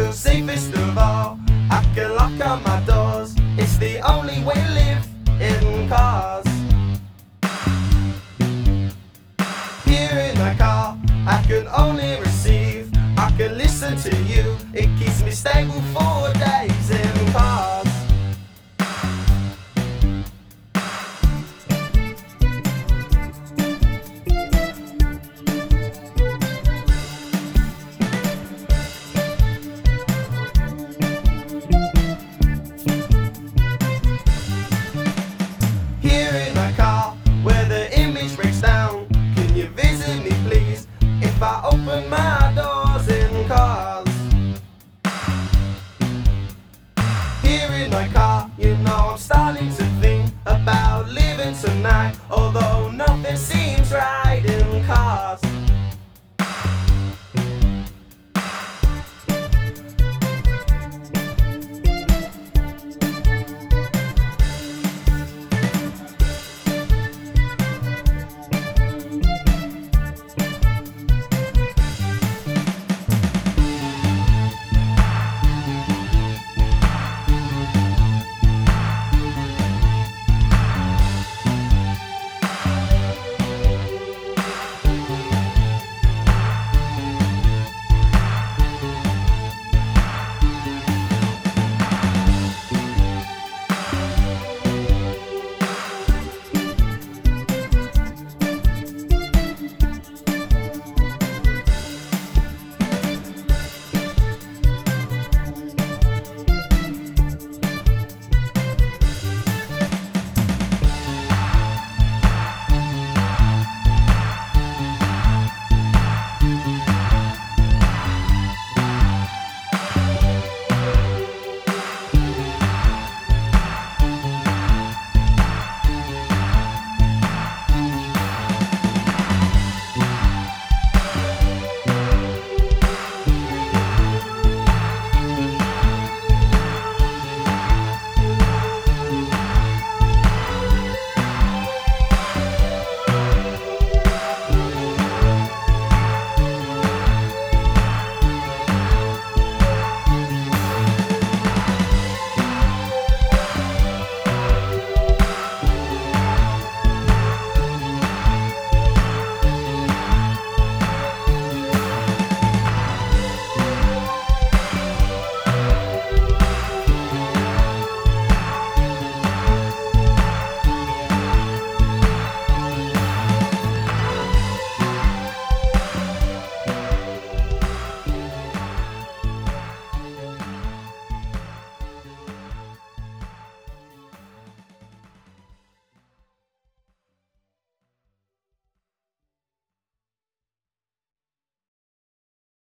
feel safest of all. I can lock up my doors, it's the only way to live in cars. Here in my car, I can only receive, I can listen to you, it keeps me stable for in my car, you know I'm starting to think about leaving tonight. Although nothing seems.